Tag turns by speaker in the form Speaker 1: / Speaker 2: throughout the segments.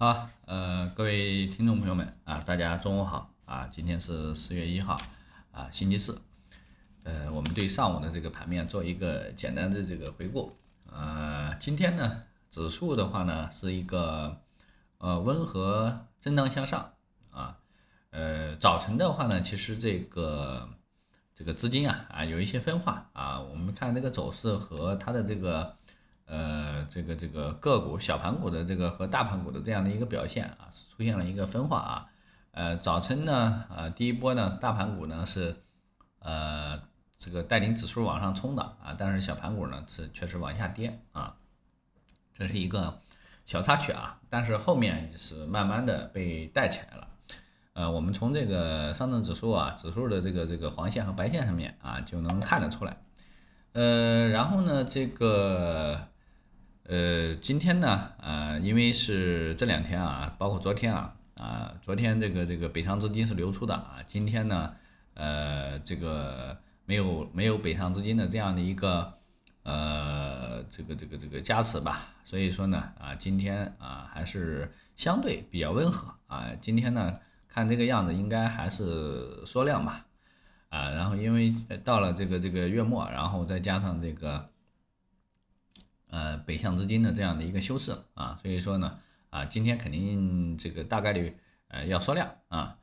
Speaker 1: 好，呃，各位听众朋友们啊，大家中午好啊！今天是四月一号啊，星期四。呃，我们对上午的这个盘面做一个简单的这个回顾。呃，今天呢，指数的话呢，是一个呃温和震荡向上啊。呃，早晨的话呢，其实这个这个资金啊啊有一些分化啊。我们看这个走势和它的这个。呃，这个这个个股小盘股的这个和大盘股的这样的一个表现啊，出现了一个分化啊。呃，早晨呢，呃，第一波呢，大盘股呢是，呃，这个带领指数往上冲的啊，但是小盘股呢是确实往下跌啊，这是一个小插曲啊。但是后面就是慢慢的被带起来了。呃，我们从这个上证指数啊，指数的这个这个黄线和白线上面啊，就能看得出来。呃，然后呢，这个。呃，今天呢，呃，因为是这两天啊，包括昨天啊，啊，昨天这个这个北上资金是流出的啊，今天呢，呃，这个没有没有北上资金的这样的一个呃，这个这个这个加持吧，所以说呢，啊，今天啊还是相对比较温和啊，今天呢看这个样子应该还是缩量吧，啊，然后因为到了这个这个月末，然后再加上这个。呃，北向资金的这样的一个修饰啊，所以说呢，啊，今天肯定这个大概率呃要缩量啊，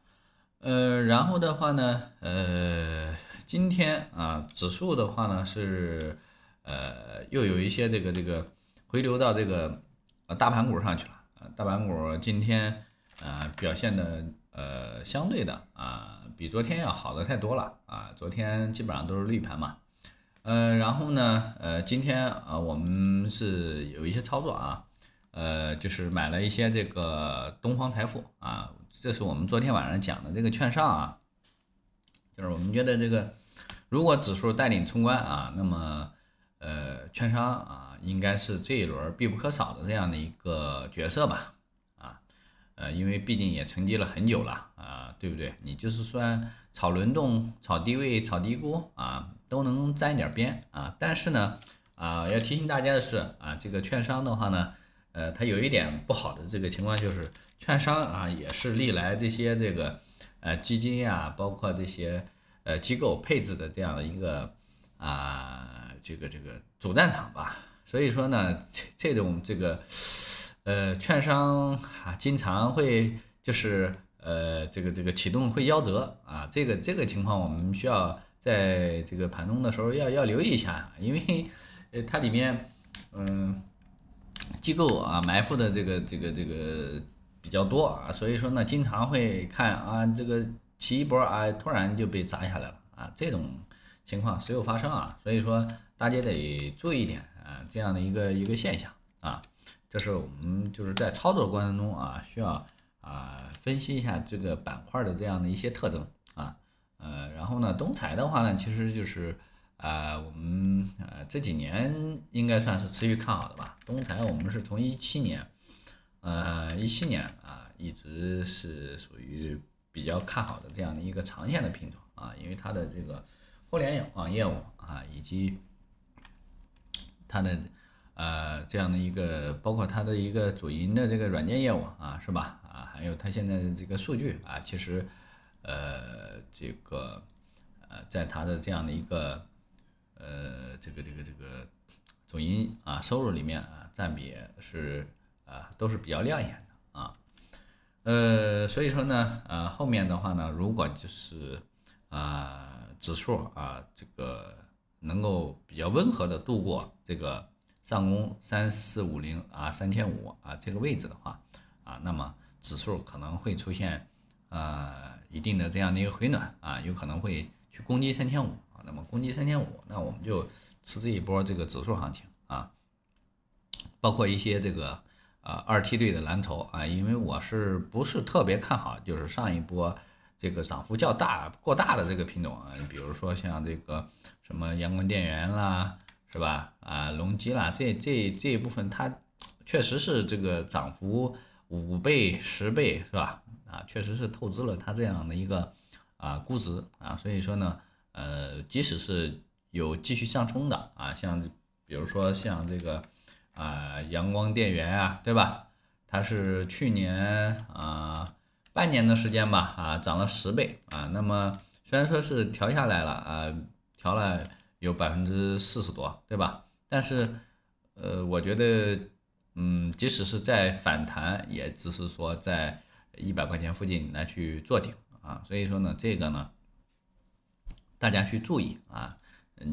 Speaker 1: 呃，然后的话呢，呃，今天啊，指数的话呢是呃又有一些这个这个回流到这个呃大盘股上去了啊，大盘股今天啊表现的呃相对的啊比昨天要好的太多了啊，昨天基本上都是绿盘嘛。呃，然后呢，呃，今天啊，我们是有一些操作啊，呃，就是买了一些这个东方财富啊，这是我们昨天晚上讲的这个券商啊，就是我们觉得这个如果指数带领冲关啊，那么呃，券商啊，应该是这一轮必不可少的这样的一个角色吧，呃，因为毕竟也沉积了很久了啊，对不对？你就是说炒轮动、炒低位、炒低估啊。都能沾一点边啊，但是呢，啊，要提醒大家的是啊，这个券商的话呢，呃，它有一点不好的这个情况就是，券商啊也是历来这些这个呃基金呀，包括这些呃机构配置的这样的一个啊这个这个主战场吧。所以说呢，这这种这个呃券商啊，经常会就是呃这个这个启动会夭折啊，这个这个情况我们需要。在这个盘中的时候要要留意一下，因为呃它里面嗯机构啊埋伏的这个这个这个比较多啊，所以说呢经常会看啊这个起一波啊突然就被砸下来了啊这种情况时有发生啊，所以说大家得注意一点啊这样的一个一个现象啊，这是我们就是在操作过程中啊需要啊分析一下这个板块的这样的一些特征啊。呃，然后呢，东财的话呢，其实就是，啊，我们呃这几年应该算是持续看好的吧。东财我们是从一七年，呃一七年啊，一直是属于比较看好的这样的一个长线的品种啊，因为它的这个互联网业务啊，以及它的呃这样的一个，包括它的一个主营的这个软件业务啊，是吧？啊，还有它现在的这个数据啊，其实。呃，这个呃，在它的这样的一个呃，这个这个这个总营啊收入里面啊，占比是啊都是比较亮眼的啊，呃，所以说呢，呃，后面的话呢，如果就是啊指数啊这个能够比较温和的度过这个上攻三四五零啊三千五啊这个位置的话啊，那么指数可能会出现。呃，一定的这样的一个回暖啊，有可能会去攻击三千五啊。那么攻击三千五，那我们就吃这一波这个指数行情啊，包括一些这个啊二梯队的蓝筹啊，因为我是不是特别看好，就是上一波这个涨幅较大过大的这个品种啊，比如说像这个什么阳光电源啦，是吧？啊，隆基啦，这这这一部分它确实是这个涨幅五倍十倍，是吧？啊，确实是透支了它这样的一个啊估值啊，所以说呢，呃，即使是有继续上冲的啊，像比如说像这个啊阳光电源啊，对吧？它是去年啊半年的时间吧啊涨了十倍啊，那么虽然说是调下来了啊，调了有百分之四十多，对吧？但是呃，我觉得嗯，即使是在反弹，也只是说在一百块钱附近来去做顶啊，所以说呢，这个呢。大家去注意啊，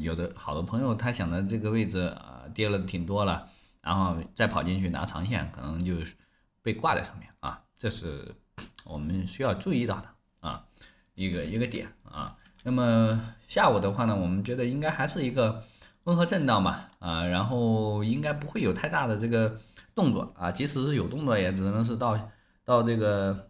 Speaker 1: 有的好多朋友他想的这个位置啊跌了挺多了，然后再跑进去拿长线，可能就是被挂在上面啊，这是我们需要注意到的啊一个一个点啊。那么下午的话呢，我们觉得应该还是一个温和震荡吧啊，然后应该不会有太大的这个动作啊，即使是有动作，也只能是到到这个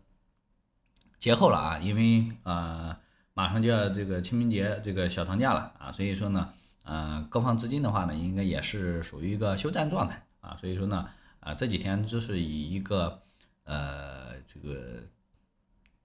Speaker 1: 节后了啊，因为啊。马上就要这个清明节这个小长假了啊，所以说呢，呃，各方资金的话呢，应该也是属于一个休战状态啊，所以说呢，啊这几天就是以一个呃这个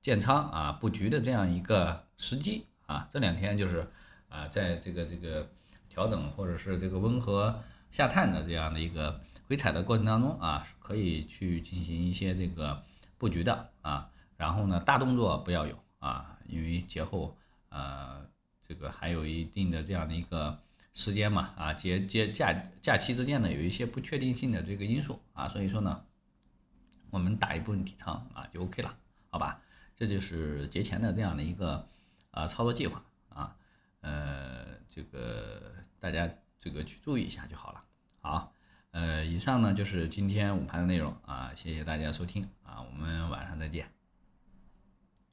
Speaker 1: 建仓啊布局的这样一个时机啊，这两天就是啊在这个这个调整或者是这个温和下探的这样的一个回踩的过程当中啊，可以去进行一些这个布局的啊，然后呢大动作不要有。啊，因为节后，呃，这个还有一定的这样的一个时间嘛，啊，节节假假期之间呢，有一些不确定性的这个因素啊，所以说呢，我们打一部分底仓啊，就 OK 了，好吧？这就是节前的这样的一个啊操作计划啊，呃，这个大家这个去注意一下就好了。好，呃，以上呢就是今天午盘的内容啊，谢谢大家收听啊，我们晚上再见。